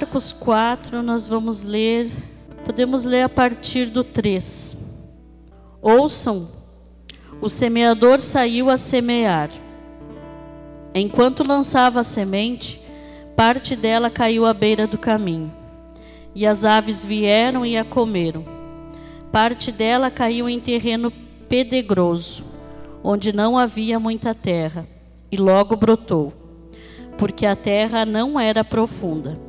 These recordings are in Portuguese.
Marcos 4, nós vamos ler, podemos ler a partir do 3. Ouçam, o semeador saiu a semear. Enquanto lançava a semente, parte dela caiu à beira do caminho, e as aves vieram e a comeram. Parte dela caiu em terreno pedregoso, onde não havia muita terra, e logo brotou, porque a terra não era profunda.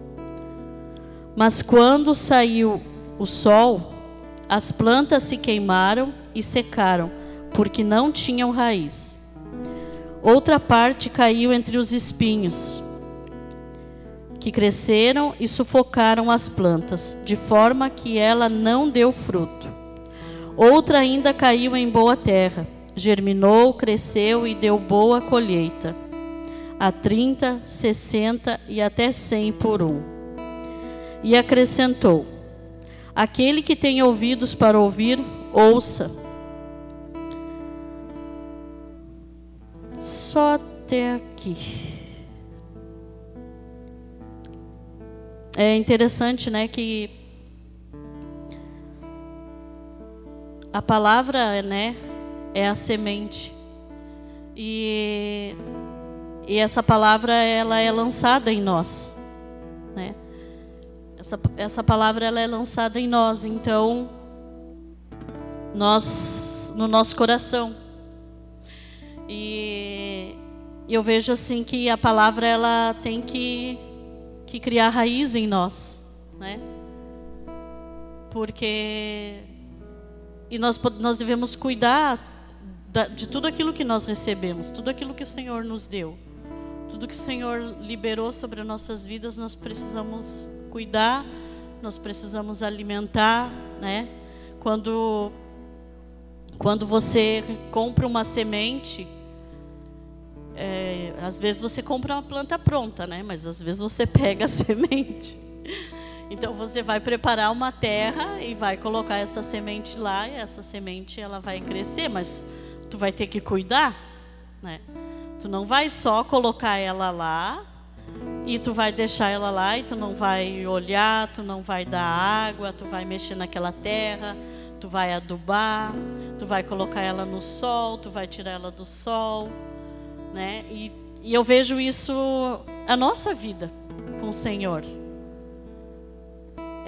Mas quando saiu o sol, as plantas se queimaram e secaram, porque não tinham raiz. Outra parte caiu entre os espinhos, que cresceram e sufocaram as plantas, de forma que ela não deu fruto. Outra ainda caiu em boa terra, germinou, cresceu e deu boa colheita, a trinta, sessenta e até cem por um. E acrescentou: Aquele que tem ouvidos para ouvir, ouça. Só até aqui. É interessante, né, que a palavra, né, é a semente. E, e essa palavra ela é lançada em nós, né? Essa, essa palavra ela é lançada em nós, então nós no nosso coração. E eu vejo assim que a palavra ela tem que que criar raiz em nós, né? Porque e nós, nós devemos cuidar de tudo aquilo que nós recebemos, tudo aquilo que o Senhor nos deu, tudo que o Senhor liberou sobre as nossas vidas, nós precisamos cuidar, nós precisamos alimentar, né? Quando quando você compra uma semente, é, às vezes você compra uma planta pronta, né? Mas às vezes você pega a semente. Então você vai preparar uma terra e vai colocar essa semente lá e essa semente ela vai crescer, mas tu vai ter que cuidar, né? Tu não vai só colocar ela lá e tu vai deixar ela lá e tu não vai olhar, tu não vai dar água, tu vai mexer naquela terra, tu vai adubar, tu vai colocar ela no sol, tu vai tirar ela do sol, né? E, e eu vejo isso a nossa vida com o Senhor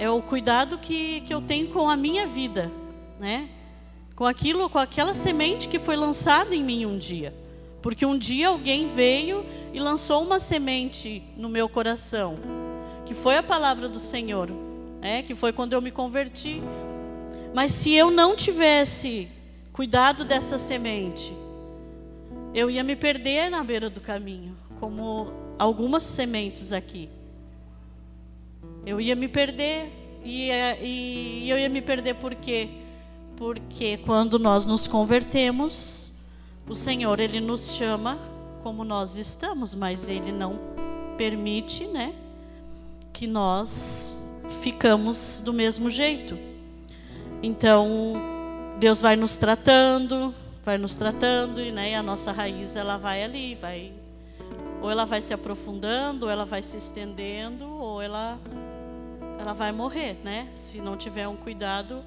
é o cuidado que, que eu tenho com a minha vida, né? Com aquilo, com aquela semente que foi lançada em mim um dia. Porque um dia alguém veio e lançou uma semente no meu coração, que foi a palavra do Senhor, né? Que foi quando eu me converti. Mas se eu não tivesse cuidado dessa semente, eu ia me perder na beira do caminho, como algumas sementes aqui. Eu ia me perder. E, é, e, eu ia me perder por quê? Porque quando nós nos convertemos, o Senhor, Ele nos chama como nós estamos, mas Ele não permite, né? Que nós ficamos do mesmo jeito. Então, Deus vai nos tratando, vai nos tratando, e, né, a nossa raiz ela vai ali, vai ou ela vai se aprofundando, ou ela vai se estendendo, ou ela ela vai morrer, né? Se não tiver um cuidado,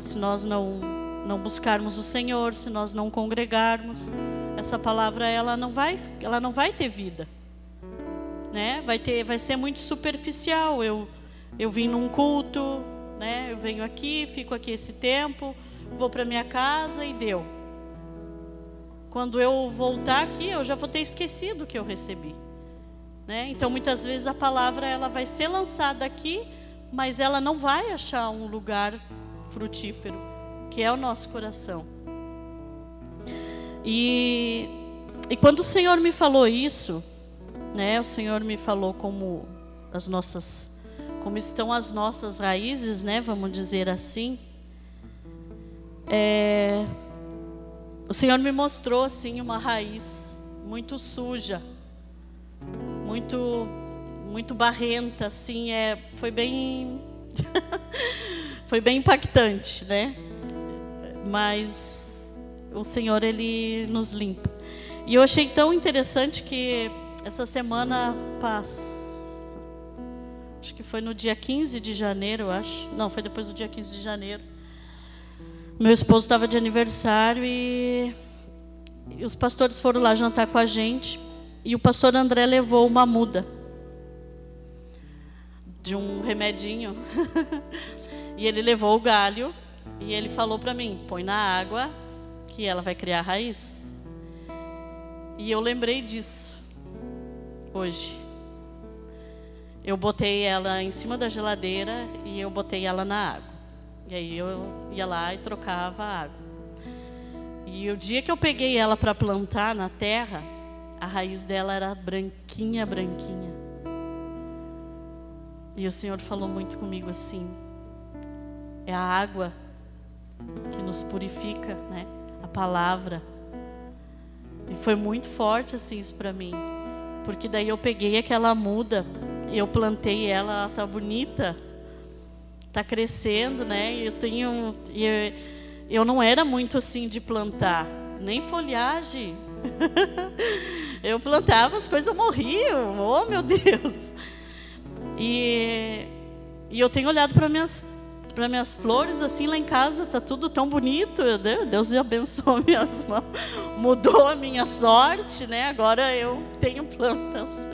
se nós não não buscarmos o Senhor, se nós não congregarmos, essa palavra ela não vai, ela não vai ter vida, né? Vai ter, vai ser muito superficial. Eu eu vim num culto, né? Eu venho aqui, fico aqui esse tempo, vou para minha casa e deu. Quando eu voltar aqui, eu já vou ter esquecido o que eu recebi. Né? Então, muitas vezes a palavra ela vai ser lançada aqui, mas ela não vai achar um lugar frutífero, que é o nosso coração. E, e quando o Senhor me falou isso, né, o Senhor me falou como as nossas, como estão as nossas raízes, né, vamos dizer assim. É, o Senhor me mostrou assim uma raiz muito suja, muito muito barrenta, assim, é, foi bem foi bem impactante, né? Mas o Senhor ele nos limpa. E eu achei tão interessante que essa semana passa acho que foi no dia 15 de janeiro, acho. Não, foi depois do dia 15 de janeiro. Meu esposo estava de aniversário e, e os pastores foram lá jantar com a gente. E o pastor André levou uma muda de um remedinho. e ele levou o galho e ele falou para mim: põe na água que ela vai criar raiz. E eu lembrei disso hoje. Eu botei ela em cima da geladeira e eu botei ela na água. E aí eu ia lá e trocava a água. E o dia que eu peguei ela para plantar na terra, a raiz dela era branquinha, branquinha. E o Senhor falou muito comigo assim: é a água que nos purifica, né? A palavra. E foi muito forte assim isso para mim, porque daí eu peguei aquela muda eu plantei ela, ela tá bonita, tá crescendo, né? Eu tenho, eu, eu não era muito assim de plantar, nem folhagem. eu plantava, as coisas morriam. Oh, meu Deus! E, e eu tenho olhado para minhas para minhas flores assim lá em casa tá tudo tão bonito Deus me abençoou minhas mãos. Mudou a minha sorte né? Agora eu tenho plantas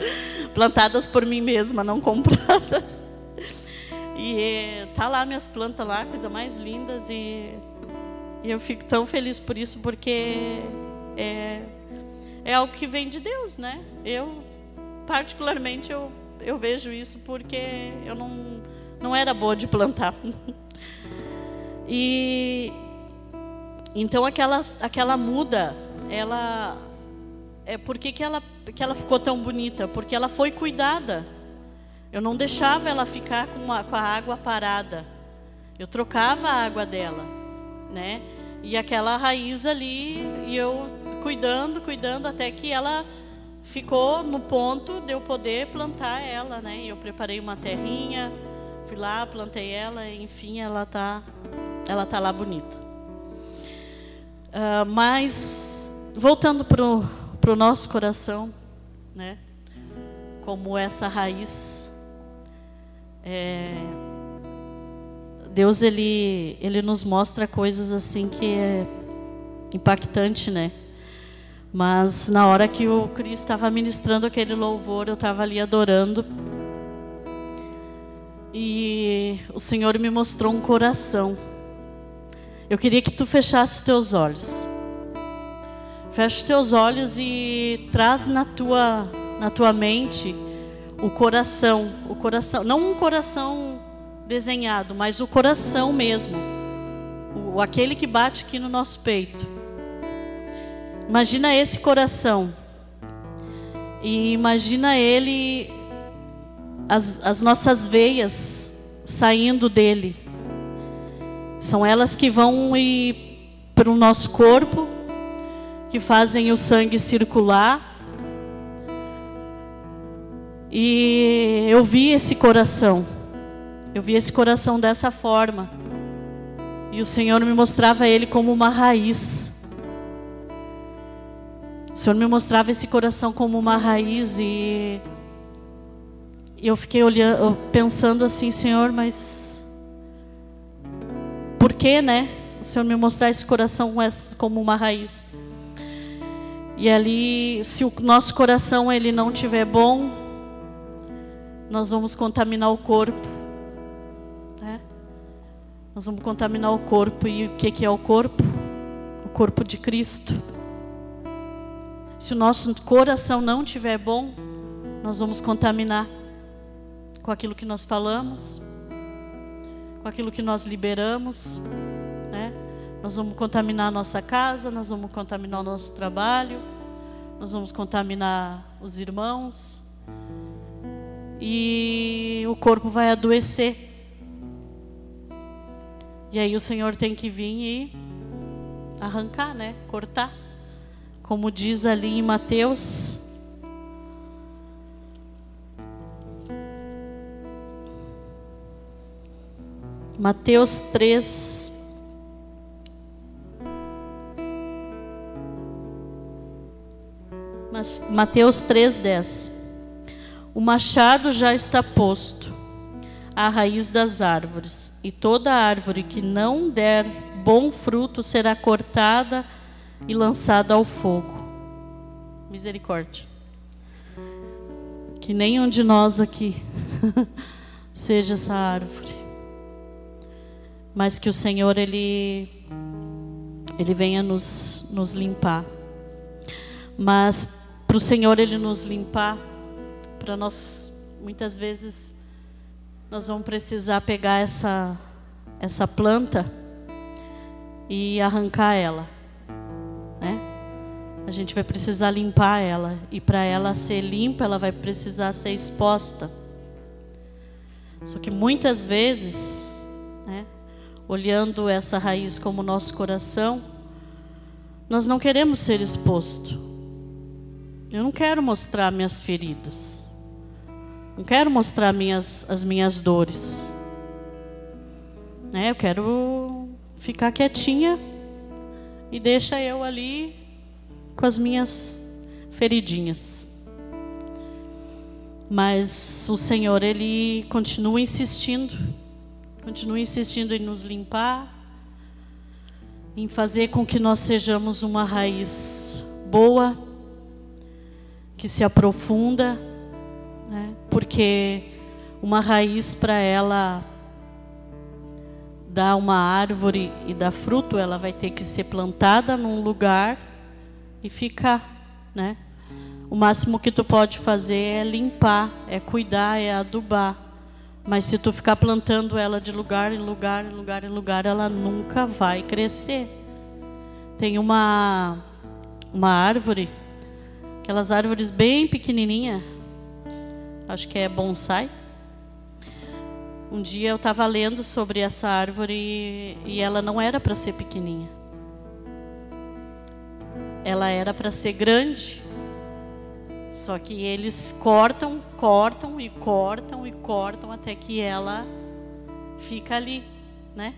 plantadas por mim mesma não compradas. E tá lá minhas plantas lá coisa mais lindas e, e eu fico tão feliz por isso porque é é algo que vem de Deus né? Eu particularmente eu eu vejo isso porque eu não, não era boa de plantar. e então aquela, aquela muda, ela é por que, ela, que ela ficou tão bonita? Porque ela foi cuidada. Eu não deixava ela ficar com a, com a água parada. Eu trocava a água dela, né? E aquela raiz ali, e eu cuidando, cuidando até que ela ficou no ponto de eu poder plantar ela, né? Eu preparei uma terrinha, fui lá, plantei ela, enfim, ela tá, ela tá lá bonita. Uh, mas voltando para o nosso coração, né? Como essa raiz, é, Deus ele ele nos mostra coisas assim que é impactante, né? Mas na hora que o Cris estava ministrando aquele louvor, eu estava ali adorando. E o Senhor me mostrou um coração. Eu queria que tu fechasse teus olhos. Fecha os teus olhos e traz na tua, na tua mente o coração, o coração, não um coração desenhado, mas o coração mesmo, o, aquele que bate aqui no nosso peito. Imagina esse coração. E imagina ele, as, as nossas veias saindo dele. São elas que vão para o nosso corpo, que fazem o sangue circular. E eu vi esse coração. Eu vi esse coração dessa forma. E o Senhor me mostrava ele como uma raiz. O Senhor me mostrava esse coração como uma raiz e eu fiquei olhando, pensando assim, Senhor, mas por que, né? O Senhor me mostrar esse coração como uma raiz. E ali, se o nosso coração ele não tiver bom, nós vamos contaminar o corpo. Né? Nós vamos contaminar o corpo. E o que, que é o corpo? O corpo de Cristo. Se o nosso coração não estiver bom, nós vamos contaminar com aquilo que nós falamos, com aquilo que nós liberamos, né? Nós vamos contaminar a nossa casa, nós vamos contaminar o nosso trabalho, nós vamos contaminar os irmãos. E o corpo vai adoecer. E aí o Senhor tem que vir e arrancar, né? Cortar como diz ali em Mateus. Mateus 3. Mateus 3:10. O machado já está posto, a raiz das árvores, e toda árvore que não der bom fruto será cortada e lançada ao fogo. Misericórdia. Que nenhum de nós aqui seja essa árvore. Mas que o Senhor, Ele, Ele venha nos, nos limpar. Mas para o Senhor Ele nos limpar, para nós, muitas vezes, nós vamos precisar pegar essa, essa planta e arrancar ela. Né? A gente vai precisar limpar ela. E para ela ser limpa, ela vai precisar ser exposta. Só que muitas vezes, olhando essa raiz como nosso coração, nós não queremos ser exposto. Eu não quero mostrar minhas feridas. Não quero mostrar minhas, as minhas dores. Né? Eu quero ficar quietinha e deixa eu ali com as minhas feridinhas. Mas o Senhor, Ele continua insistindo, continua insistindo em nos limpar, em fazer com que nós sejamos uma raiz boa, que se aprofunda, né? porque uma raiz para ela dar uma árvore e dar fruto, ela vai ter que ser plantada num lugar e ficar, né? O máximo que tu pode fazer é limpar, é cuidar, é adubar. Mas se tu ficar plantando ela de lugar em lugar, em lugar em lugar, ela nunca vai crescer. Tem uma uma árvore, aquelas árvores bem pequenininha, acho que é bonsai. Um dia eu estava lendo sobre essa árvore e ela não era para ser pequenininha. Ela era para ser grande. Só que eles cortam, cortam e cortam e cortam até que ela fica ali, né?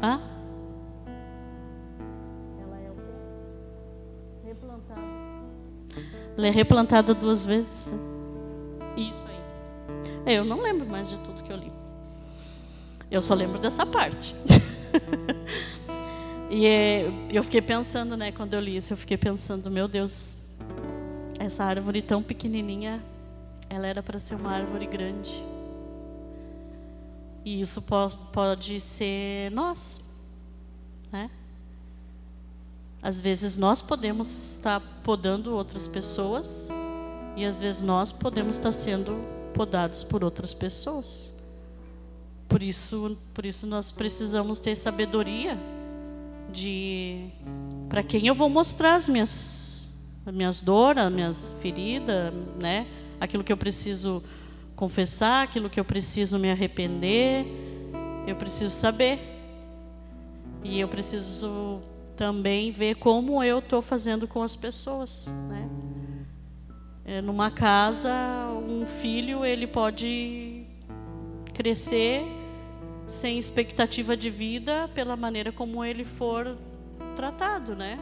Hã? Ela é o quê? Replantada. Ela é replantada duas vezes. Isso aí. Eu não lembro mais de tudo que eu li. Eu só lembro dessa parte. e é, eu fiquei pensando, né, quando eu li isso, eu fiquei pensando, meu Deus, essa árvore tão pequenininha, ela era para ser uma árvore grande. E isso pode, pode ser nós, né? Às vezes nós podemos estar podando outras pessoas e às vezes nós podemos estar sendo podados por outras pessoas. Por isso, por isso nós precisamos ter sabedoria de para quem eu vou mostrar as minhas as minhas dores, as minhas feridas, né? Aquilo que eu preciso confessar, aquilo que eu preciso me arrepender, eu preciso saber. E eu preciso também ver como eu estou fazendo com as pessoas, né? É, numa casa, um filho ele pode crescer sem expectativa de vida pela maneira como ele for tratado, né?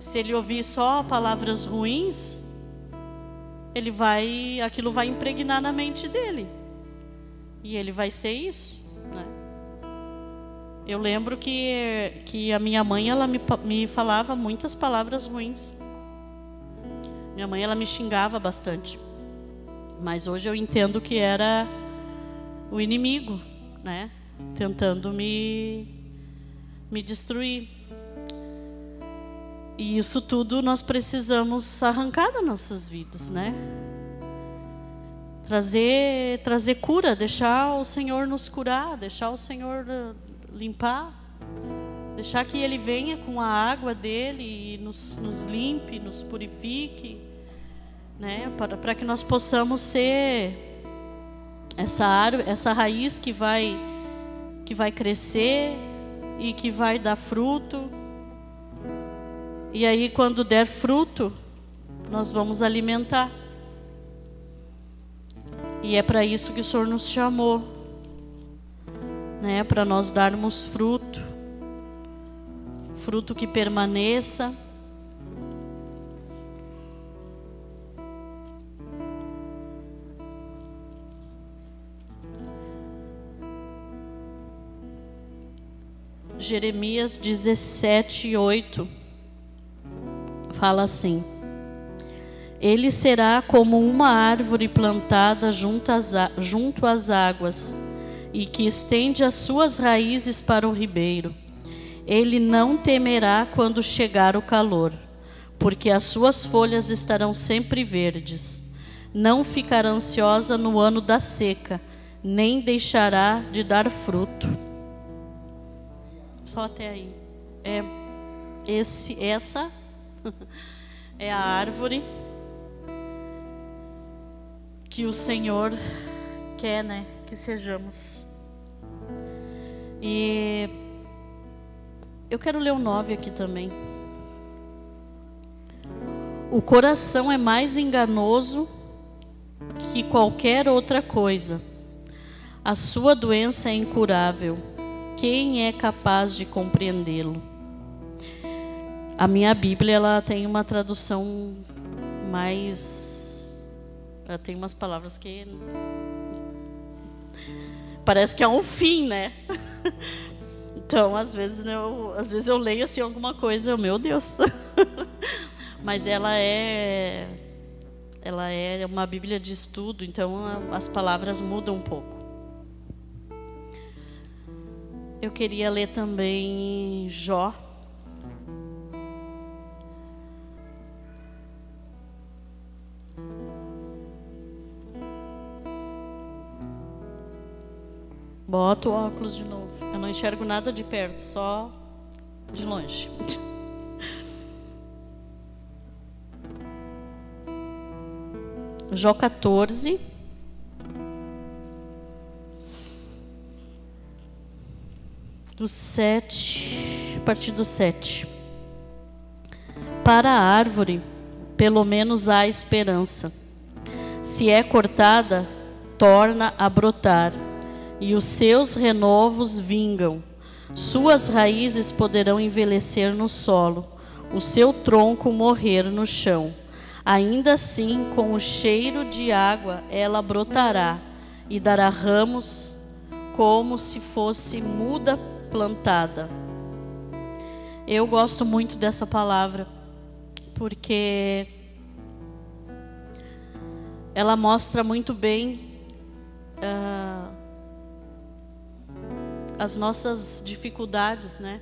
Se ele ouvir só palavras ruins, ele vai, aquilo vai impregnar na mente dele. E ele vai ser isso, né? Eu lembro que que a minha mãe ela me, me falava muitas palavras ruins. Minha mãe ela me xingava bastante. Mas hoje eu entendo que era o inimigo, né? Tentando me me destruir. E isso tudo nós precisamos arrancar das nossas vidas, né? Trazer, trazer cura, deixar o Senhor nos curar, deixar o Senhor limpar, deixar que Ele venha com a água dele e nos, nos limpe, nos purifique né? Para, para que nós possamos ser essa árvore, essa raiz que vai que vai crescer e que vai dar fruto. E aí quando der fruto, nós vamos alimentar. E é para isso que o Senhor nos chamou, né? Para nós darmos fruto, fruto que permaneça Jeremias 17, 8 fala assim: Ele será como uma árvore plantada junto às, junto às águas e que estende as suas raízes para o ribeiro. Ele não temerá quando chegar o calor, porque as suas folhas estarão sempre verdes. Não ficará ansiosa no ano da seca, nem deixará de dar fruto. Só até aí. É esse, essa é a árvore que o Senhor quer, né, que sejamos. E eu quero ler o 9 aqui também. O coração é mais enganoso que qualquer outra coisa. A sua doença é incurável. Quem é capaz de compreendê-lo? A minha Bíblia ela tem uma tradução mais ela tem umas palavras que parece que é um fim, né? Então, às vezes eu, às vezes eu leio assim alguma coisa, eu, meu Deus. Mas ela é ela é uma Bíblia de estudo, então as palavras mudam um pouco. Eu queria ler também Jó Boto o óculos de novo. Eu não enxergo nada de perto, só de longe. Jó 14. Do 7, a partir do 7. Para a árvore, pelo menos há esperança. Se é cortada, torna a brotar e os seus renovos vingam. Suas raízes poderão envelhecer no solo, o seu tronco morrer no chão. Ainda assim, com o cheiro de água, ela brotará e dará ramos como se fosse muda plantada. Eu gosto muito dessa palavra, porque ela mostra muito bem uh, as nossas dificuldades, né?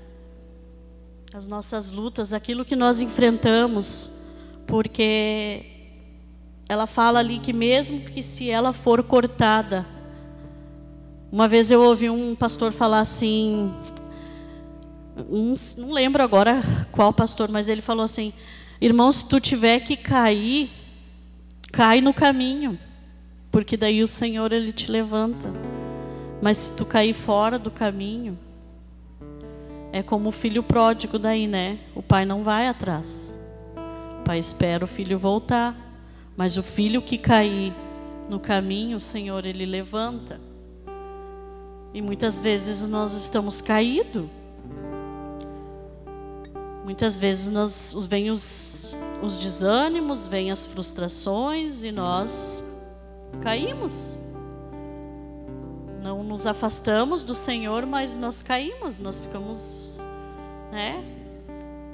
As nossas lutas, aquilo que nós enfrentamos, porque ela fala ali que mesmo que se ela for cortada, uma vez eu ouvi um pastor falar assim, um, não lembro agora qual pastor, mas ele falou assim: irmão, se tu tiver que cair, cai no caminho, porque daí o Senhor ele te levanta. Mas se tu cair fora do caminho, é como o filho pródigo daí, né? O pai não vai atrás. O pai espera o filho voltar. Mas o filho que cair no caminho, o Senhor, ele levanta. E muitas vezes nós estamos caídos. Muitas vezes nós, vem os, os desânimos, vêm as frustrações e nós caímos não nos afastamos do Senhor, mas nós caímos, nós ficamos, né?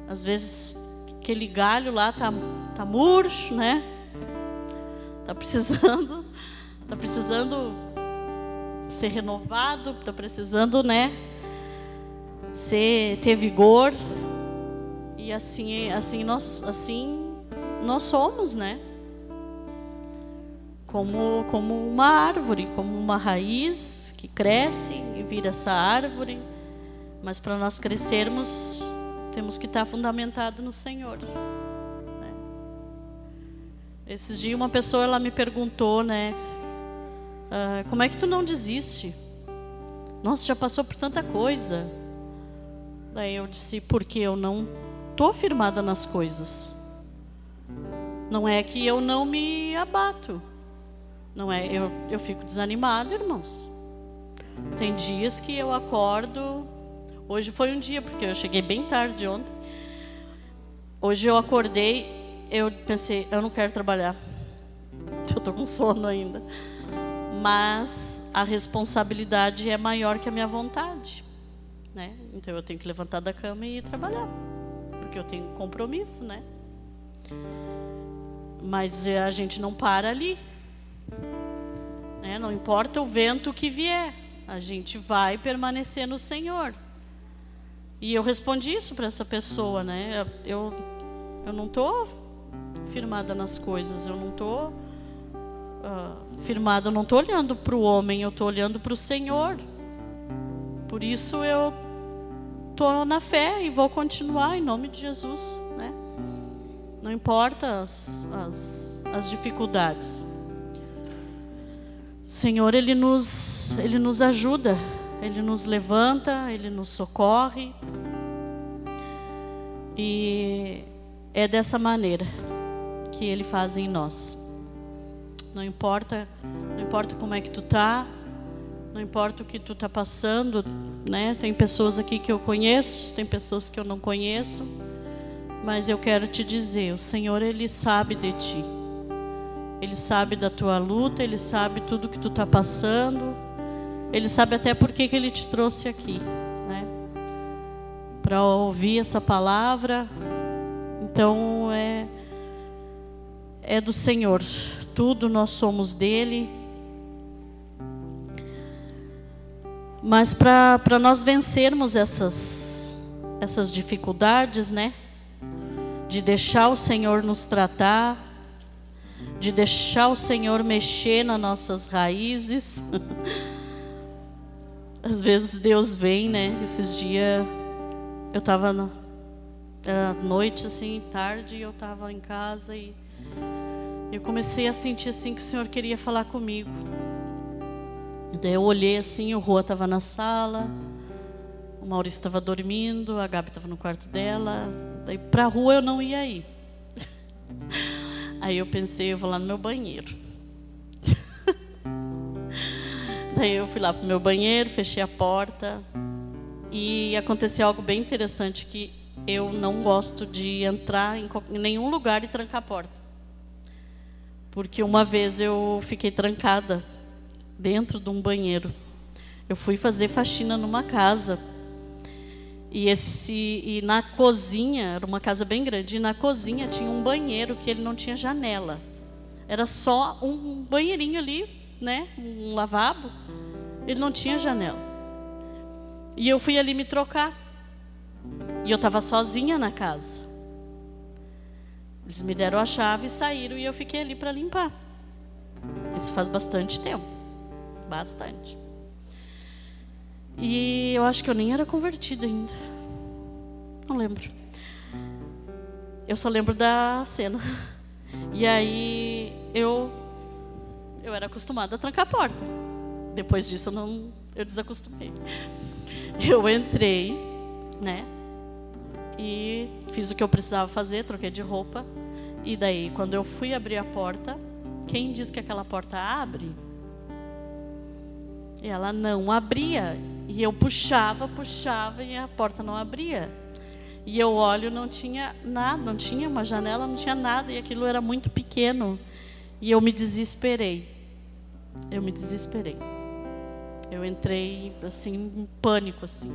Às vezes aquele galho lá tá, tá murcho, né? Tá precisando, tá precisando ser renovado, tá precisando, né? Ser ter vigor. E assim, assim nós, assim nós somos, né? como, como uma árvore, como uma raiz que cresce e vira essa árvore. Mas para nós crescermos, temos que estar fundamentado no Senhor. Né? Esses dias uma pessoa ela me perguntou, né? Ah, como é que tu não desiste? Nossa, já passou por tanta coisa. Daí eu disse, porque eu não estou firmada nas coisas. Não é que eu não me abato. Não é, eu, eu fico desanimada, irmãos. Tem dias que eu acordo. Hoje foi um dia, porque eu cheguei bem tarde ontem. Hoje eu acordei, eu pensei, eu não quero trabalhar. Eu estou com sono ainda. Mas a responsabilidade é maior que a minha vontade. né? Então eu tenho que levantar da cama e ir trabalhar, porque eu tenho compromisso, né? Mas eh, a gente não para ali. Né? Não importa o vento que vier, a gente vai permanecer no Senhor. E eu respondi isso para essa pessoa, né? Eu, eu não estou firmada nas coisas, eu não estou uh, firmada, eu não estou olhando para o homem, eu estou olhando para o Senhor. Por isso eu estou na fé e vou continuar em nome de Jesus, né? Não importa as, as, as dificuldades. Senhor, Ele nos, Ele nos ajuda, Ele nos levanta, Ele nos socorre. E é dessa maneira que Ele faz em nós. Não importa, não importa como é que tu tá, não importa o que tu tá passando, né? Tem pessoas aqui que eu conheço, tem pessoas que eu não conheço, mas eu quero te dizer, o Senhor ele sabe de ti. Ele sabe da tua luta, Ele sabe tudo que tu está passando. Ele sabe até por que, que Ele te trouxe aqui, né? Para ouvir essa palavra. Então é é do Senhor. Tudo nós somos dele. Mas para nós vencermos essas essas dificuldades, né? De deixar o Senhor nos tratar, de deixar o Senhor mexer nas nossas raízes. Às vezes Deus vem, né? Esses dias eu estava na noite assim, tarde, eu estava em casa e eu comecei a sentir assim que o Senhor queria falar comigo. Daí eu olhei assim, o Rua estava na sala, o Maurício estava dormindo, a Gabi estava no quarto dela. Daí para a rua eu não ia ir. Aí eu pensei, eu vou lá no meu banheiro. Daí eu fui lá pro meu banheiro, fechei a porta e aconteceu algo bem interessante que eu não gosto de entrar em nenhum lugar e trancar a porta. Porque uma vez eu fiquei trancada dentro de um banheiro. Eu fui fazer faxina numa casa e, esse, e na cozinha, era uma casa bem grande, e na cozinha tinha um banheiro que ele não tinha janela. Era só um banheirinho ali, né? Um lavabo. Ele não tinha janela. E eu fui ali me trocar. E eu estava sozinha na casa. Eles me deram a chave e saíram e eu fiquei ali para limpar. Isso faz bastante tempo. Bastante. E eu acho que eu nem era convertida ainda. Não lembro. Eu só lembro da cena. E aí eu eu era acostumada a trancar a porta. Depois disso eu não eu desacostumei. Eu entrei, né? E fiz o que eu precisava fazer, troquei de roupa. E daí, quando eu fui abrir a porta, quem diz que aquela porta abre? Ela não abria. E eu puxava, puxava e a porta não abria. E eu olho, não tinha nada, não tinha uma janela, não tinha nada, e aquilo era muito pequeno. E eu me desesperei. Eu me desesperei. Eu entrei assim em pânico assim.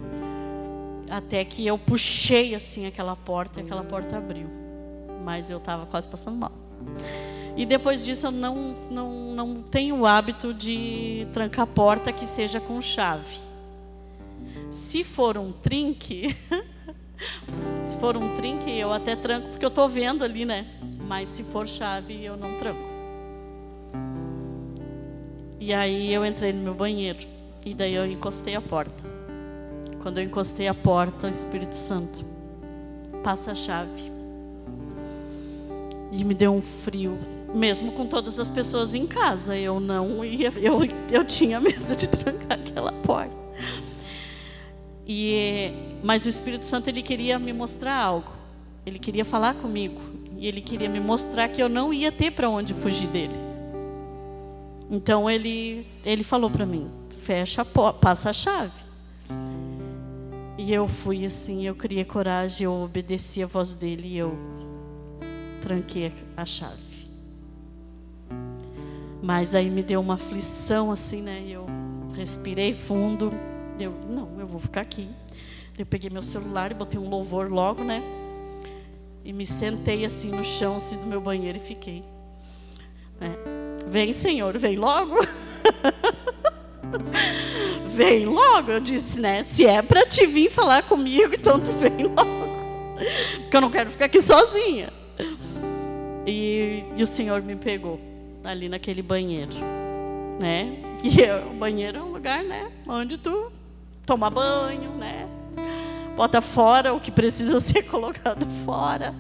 Até que eu puxei assim aquela porta e aquela porta abriu. Mas eu estava quase passando mal. E depois disso eu não, não, não tenho o hábito de trancar a porta que seja com chave. Se for um trinque, se for um trinque, eu até tranco, porque eu estou vendo ali, né? Mas se for chave, eu não tranco. E aí eu entrei no meu banheiro. E daí eu encostei a porta. Quando eu encostei a porta, o Espírito Santo passa a chave. E me deu um frio, mesmo com todas as pessoas em casa. Eu não ia, eu, eu tinha medo de trancar aquela porta. E, mas o Espírito Santo ele queria me mostrar algo. Ele queria falar comigo e ele queria me mostrar que eu não ia ter para onde fugir dele. Então ele ele falou para mim: fecha a porta, passa a chave. E eu fui assim, eu criei coragem, eu obedeci a voz dele e eu tranquei a chave. Mas aí me deu uma aflição assim, né? Eu respirei fundo Eu, não, eu vou ficar aqui. Eu peguei meu celular e botei um louvor logo, né? E me sentei assim no chão, assim, do meu banheiro e fiquei. Né? Vem, Senhor, vem logo. vem logo, eu disse, né? Se é para te vir falar comigo, então tu vem logo. Porque eu não quero ficar aqui sozinha. E, e o Senhor me pegou ali naquele banheiro, né? E eu, o banheiro é um lugar, né? Onde tu toma banho, né? Bota fora o que precisa ser colocado fora.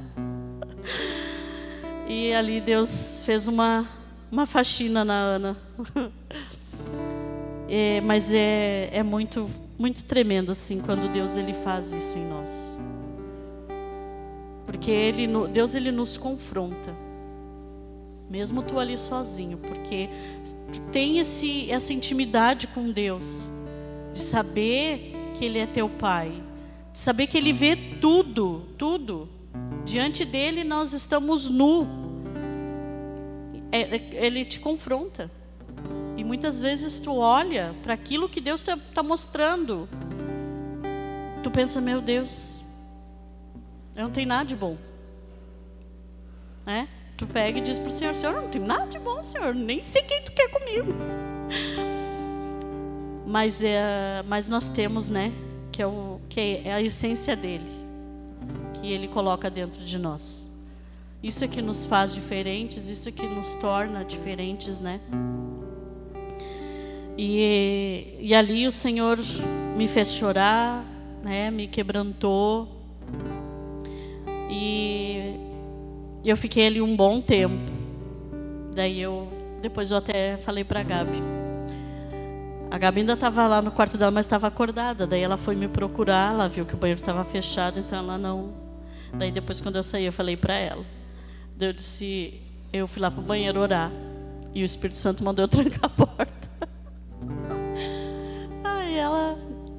E ali Deus fez uma, uma faxina na Ana. É, mas é, é muito, muito tremendo assim quando Deus ele faz isso em nós. Porque ele, Deus ele nos confronta. Mesmo tu ali sozinho, porque tem esse, essa intimidade com Deus, de saber que Ele é teu Pai, de saber que Ele vê tudo, tudo. Diante dele nós estamos nu. É, é, ele te confronta. E muitas vezes tu olha para aquilo que Deus está tá mostrando. Tu pensa, meu Deus, eu não tenho nada de bom. Né? Tu pega e diz para o Senhor, Senhor, eu não tenho nada de bom, Senhor, nem sei quem tu quer comigo. Mas, é, mas nós temos, né, que é, o, que é a essência dele, que ele coloca dentro de nós. Isso é que nos faz diferentes, isso é que nos torna diferentes, né? E, e ali o Senhor me fez chorar, né? Me quebrantou. E eu fiquei ali um bom tempo. Daí eu depois eu até falei para a Gabi. A Gabi ainda estava lá no quarto dela, mas estava acordada. Daí ela foi me procurar, ela viu que o banheiro estava fechado, então ela não. Daí depois quando eu saí, eu falei para ela. Daí eu disse, eu fui lá para o banheiro orar. E o Espírito Santo mandou eu trancar a porta. Aí ela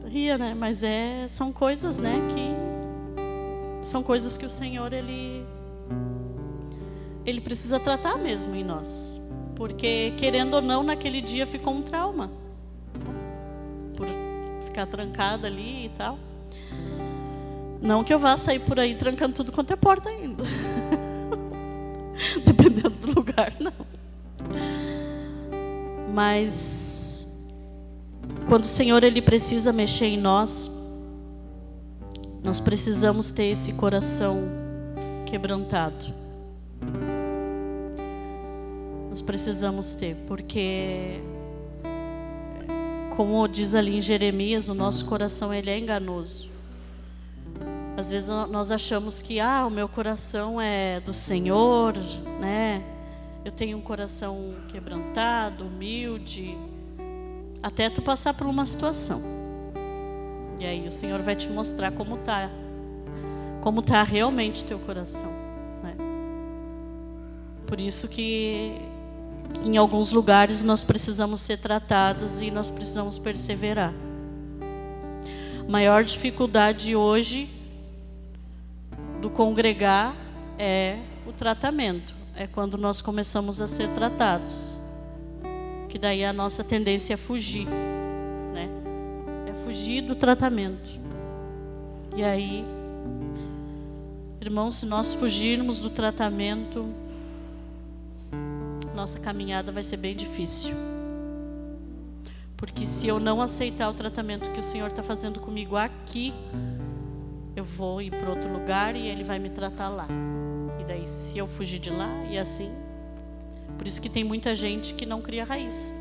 ria, né? Mas é, são coisas, né, que são coisas que o Senhor ele ele precisa tratar mesmo em nós. Porque querendo ou não, naquele dia ficou um trauma ficar trancada ali e tal. Não que eu vá sair por aí trancando tudo quanto é porta ainda. Dependendo do lugar, não. Mas quando o Senhor ele precisa mexer em nós, nós precisamos ter esse coração quebrantado. Nós precisamos ter, porque como diz ali em Jeremias, o nosso coração ele é enganoso. Às vezes nós achamos que ah, o meu coração é do Senhor, né? Eu tenho um coração quebrantado, humilde, até tu passar por uma situação. E aí o Senhor vai te mostrar como tá, como tá realmente teu coração, né? Por isso que em alguns lugares nós precisamos ser tratados e nós precisamos perseverar. A maior dificuldade hoje do congregar é o tratamento, é quando nós começamos a ser tratados. Que daí a nossa tendência é fugir, fugir do tratamento. E aí, irmãos, se nós fugirmos do tratamento, nossa caminhada vai ser bem difícil. Porque se eu não aceitar o tratamento que o Senhor está fazendo comigo aqui, eu vou ir para outro lugar e Ele vai me tratar lá. E daí, se eu fugir de lá, e assim. Por isso que tem muita gente que não cria raiz.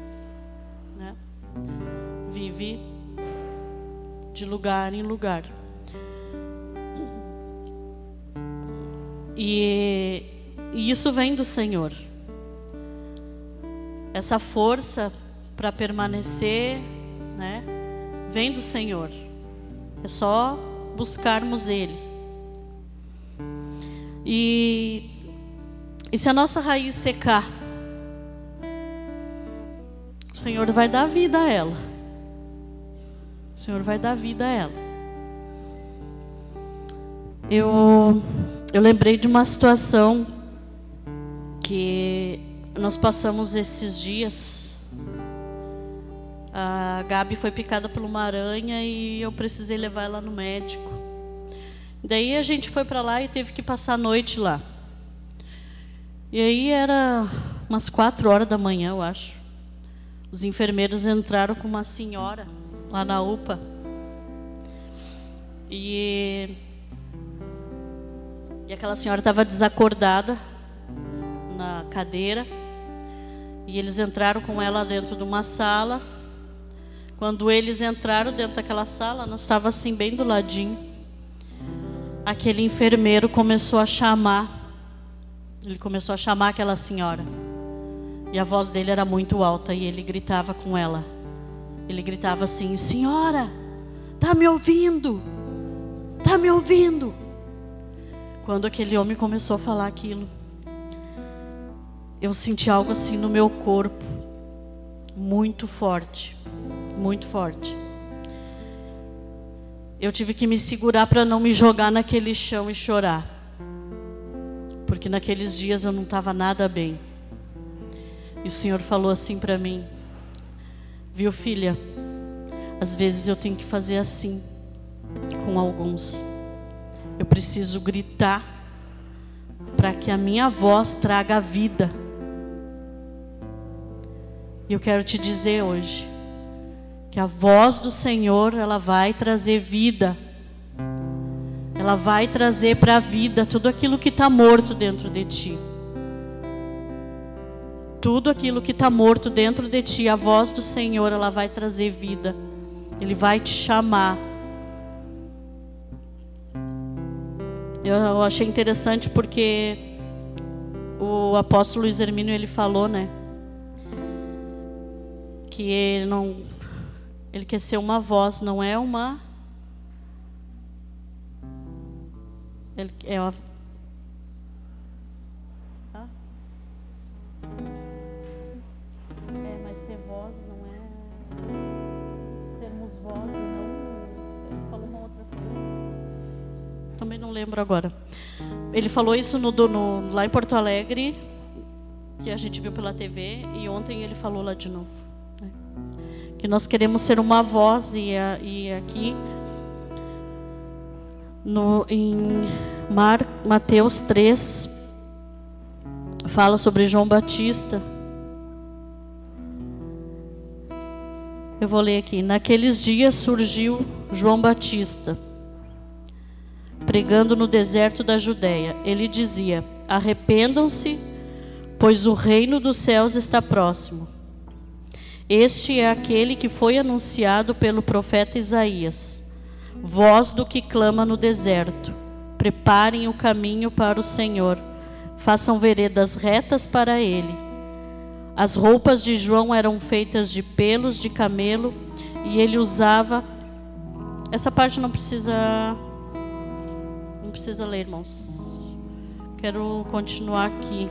Né? Vive de lugar em lugar. E, e isso vem do Senhor essa força para permanecer, né, vem do Senhor. É só buscarmos Ele. E, e se a nossa raiz secar, o Senhor vai dar vida a ela. Senhor vai dar vida a ela. Eu, eu lembrei de uma situação que nós passamos esses dias. A Gabi foi picada por uma aranha e eu precisei levar ela no médico. Daí a gente foi para lá e teve que passar a noite lá. E aí era umas quatro horas da manhã, eu acho. Os enfermeiros entraram com uma senhora lá na UPA. E, e aquela senhora estava desacordada na cadeira. E eles entraram com ela dentro de uma sala. Quando eles entraram dentro daquela sala, nós estava assim bem do ladinho. Aquele enfermeiro começou a chamar. Ele começou a chamar aquela senhora. E a voz dele era muito alta e ele gritava com ela. Ele gritava assim: Senhora, tá me ouvindo? Tá me ouvindo? Quando aquele homem começou a falar aquilo, eu senti algo assim no meu corpo, muito forte, muito forte. Eu tive que me segurar para não me jogar naquele chão e chorar, porque naqueles dias eu não estava nada bem. E o Senhor falou assim para mim: Viu, filha? Às vezes eu tenho que fazer assim com alguns. Eu preciso gritar para que a minha voz traga vida. E eu quero te dizer hoje que a voz do Senhor, ela vai trazer vida. Ela vai trazer para a vida tudo aquilo que está morto dentro de ti. Tudo aquilo que está morto dentro de ti, a voz do Senhor, ela vai trazer vida. Ele vai te chamar. Eu achei interessante porque o apóstolo Luiz Hermínio ele falou, né? que ele não ele quer ser uma voz, não é uma ele é uma Também não lembro agora. Ele falou isso no, no lá em Porto Alegre, que a gente viu pela TV, e ontem ele falou lá de novo que nós queremos ser uma voz e, e aqui no, em Mar, Mateus 3 fala sobre João Batista. Eu vou ler aqui. Naqueles dias surgiu João Batista, pregando no deserto da Judéia. Ele dizia: Arrependam-se, pois o reino dos céus está próximo. Este é aquele que foi anunciado pelo profeta Isaías. Voz do que clama no deserto: Preparem o caminho para o Senhor, façam veredas retas para ele. As roupas de João eram feitas de pelos de camelo e ele usava. Essa parte não precisa. Precisa ler, irmãos. Quero continuar aqui.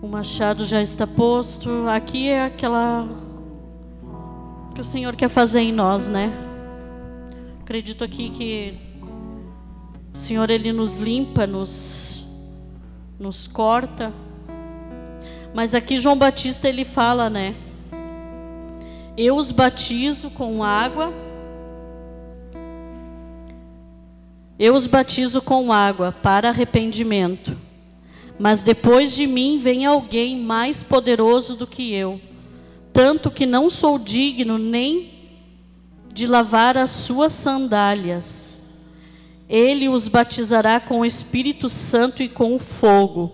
O machado já está posto. Aqui é aquela que o Senhor quer fazer em nós, né? Acredito aqui que o Senhor ele nos limpa, nos nos corta. Mas aqui João Batista ele fala, né? Eu os batizo com água. Eu os batizo com água para arrependimento. Mas depois de mim vem alguém mais poderoso do que eu, tanto que não sou digno nem de lavar as suas sandálias. Ele os batizará com o Espírito Santo e com o fogo.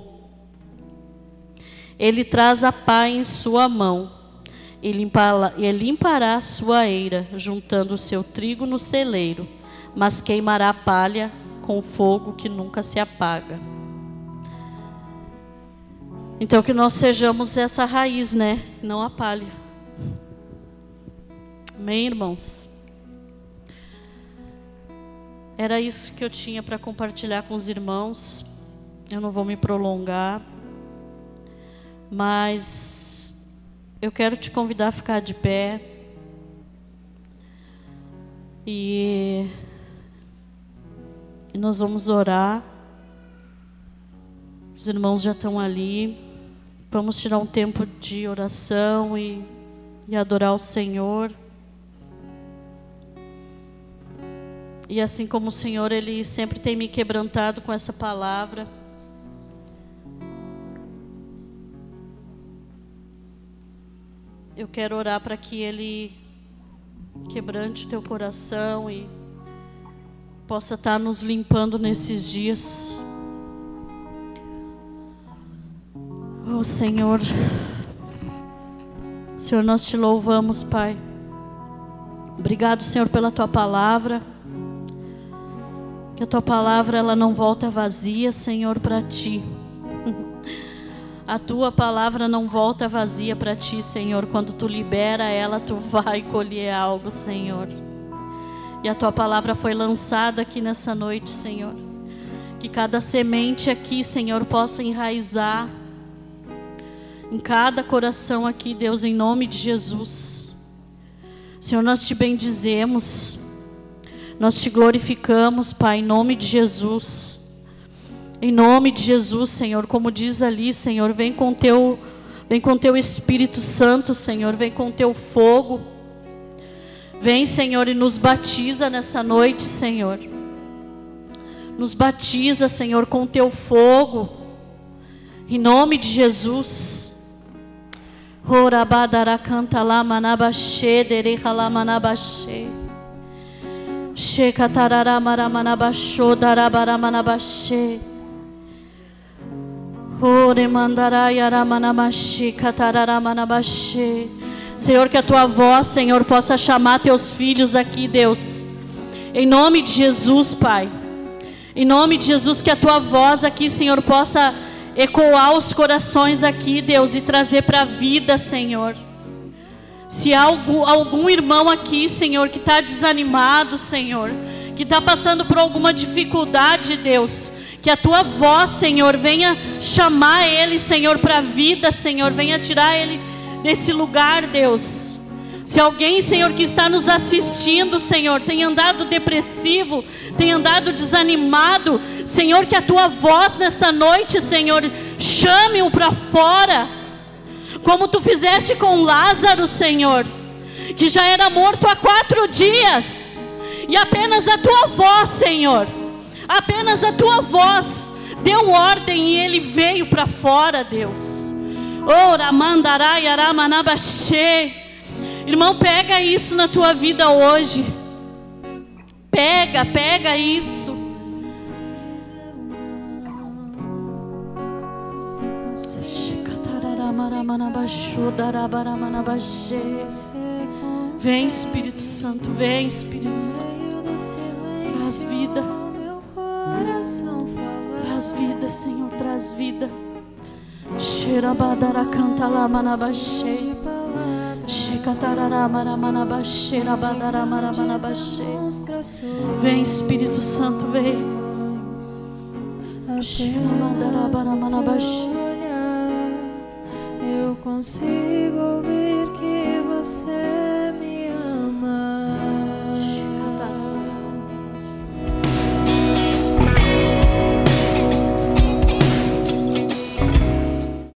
Ele traz a pá em sua mão e limpará, e limpará sua eira, juntando o seu trigo no celeiro, mas queimará a palha com fogo que nunca se apaga. Então que nós sejamos essa raiz, né? Não a palha. Amém, irmãos? Era isso que eu tinha para compartilhar com os irmãos. Eu não vou me prolongar. Mas eu quero te convidar a ficar de pé. E, nós vamos orar. Os irmãos já estão ali. Vamos tirar um tempo de oração e, e adorar o Senhor. E assim como o Senhor, Ele sempre tem me quebrantado com essa palavra. Eu quero orar para que Ele quebrante o teu coração e possa estar nos limpando nesses dias. Oh Senhor, Senhor, nós te louvamos, Pai. Obrigado, Senhor, pela tua palavra. Que a tua palavra ela não volta vazia, Senhor, para ti. A tua palavra não volta vazia para ti, Senhor. Quando tu libera ela, tu vai colher algo, Senhor. E a tua palavra foi lançada aqui nessa noite, Senhor. Que cada semente aqui, Senhor, possa enraizar em cada coração aqui, Deus, em nome de Jesus. Senhor, nós te bendizemos, nós te glorificamos, Pai, em nome de Jesus. Em nome de Jesus, Senhor, como diz ali, Senhor, vem com teu, vem com teu Espírito Santo, Senhor, vem com teu fogo. Vem, Senhor, e nos batiza nessa noite, Senhor. Nos batiza, Senhor, com teu fogo. Em nome de Jesus. Horabadara canta lá manabashe, derecha lá manabashe. Shekatarara maramanabasho, darabara manabashe. Senhor, que a tua voz, Senhor, possa chamar teus filhos aqui, Deus. Em nome de Jesus, Pai. Em nome de Jesus, que a tua voz aqui, Senhor, possa ecoar os corações aqui, Deus, e trazer para a vida, Senhor. Se há algum, algum irmão aqui, Senhor, que está desanimado, Senhor, que está passando por alguma dificuldade, Deus, que a tua voz, Senhor, venha chamar ele, Senhor, para a vida, Senhor, venha tirar ele desse lugar, Deus. Se alguém, Senhor, que está nos assistindo, Senhor, tem andado depressivo, tem andado desanimado, Senhor, que a tua voz nessa noite, Senhor, chame-o para fora, como tu fizeste com Lázaro, Senhor, que já era morto há quatro dias, e apenas a tua voz, Senhor, apenas a tua voz deu ordem e ele veio para fora, Deus. Ora mandarai. Irmão, pega isso na tua vida hoje. Pega, pega isso. Vem Espírito Santo, vem Espírito Santo. Traz vida. Traz vida, Senhor, traz vida. Xerabadara canta lá maramanabashe. Vem Espírito Santo, vem. Eu consigo ouvir que você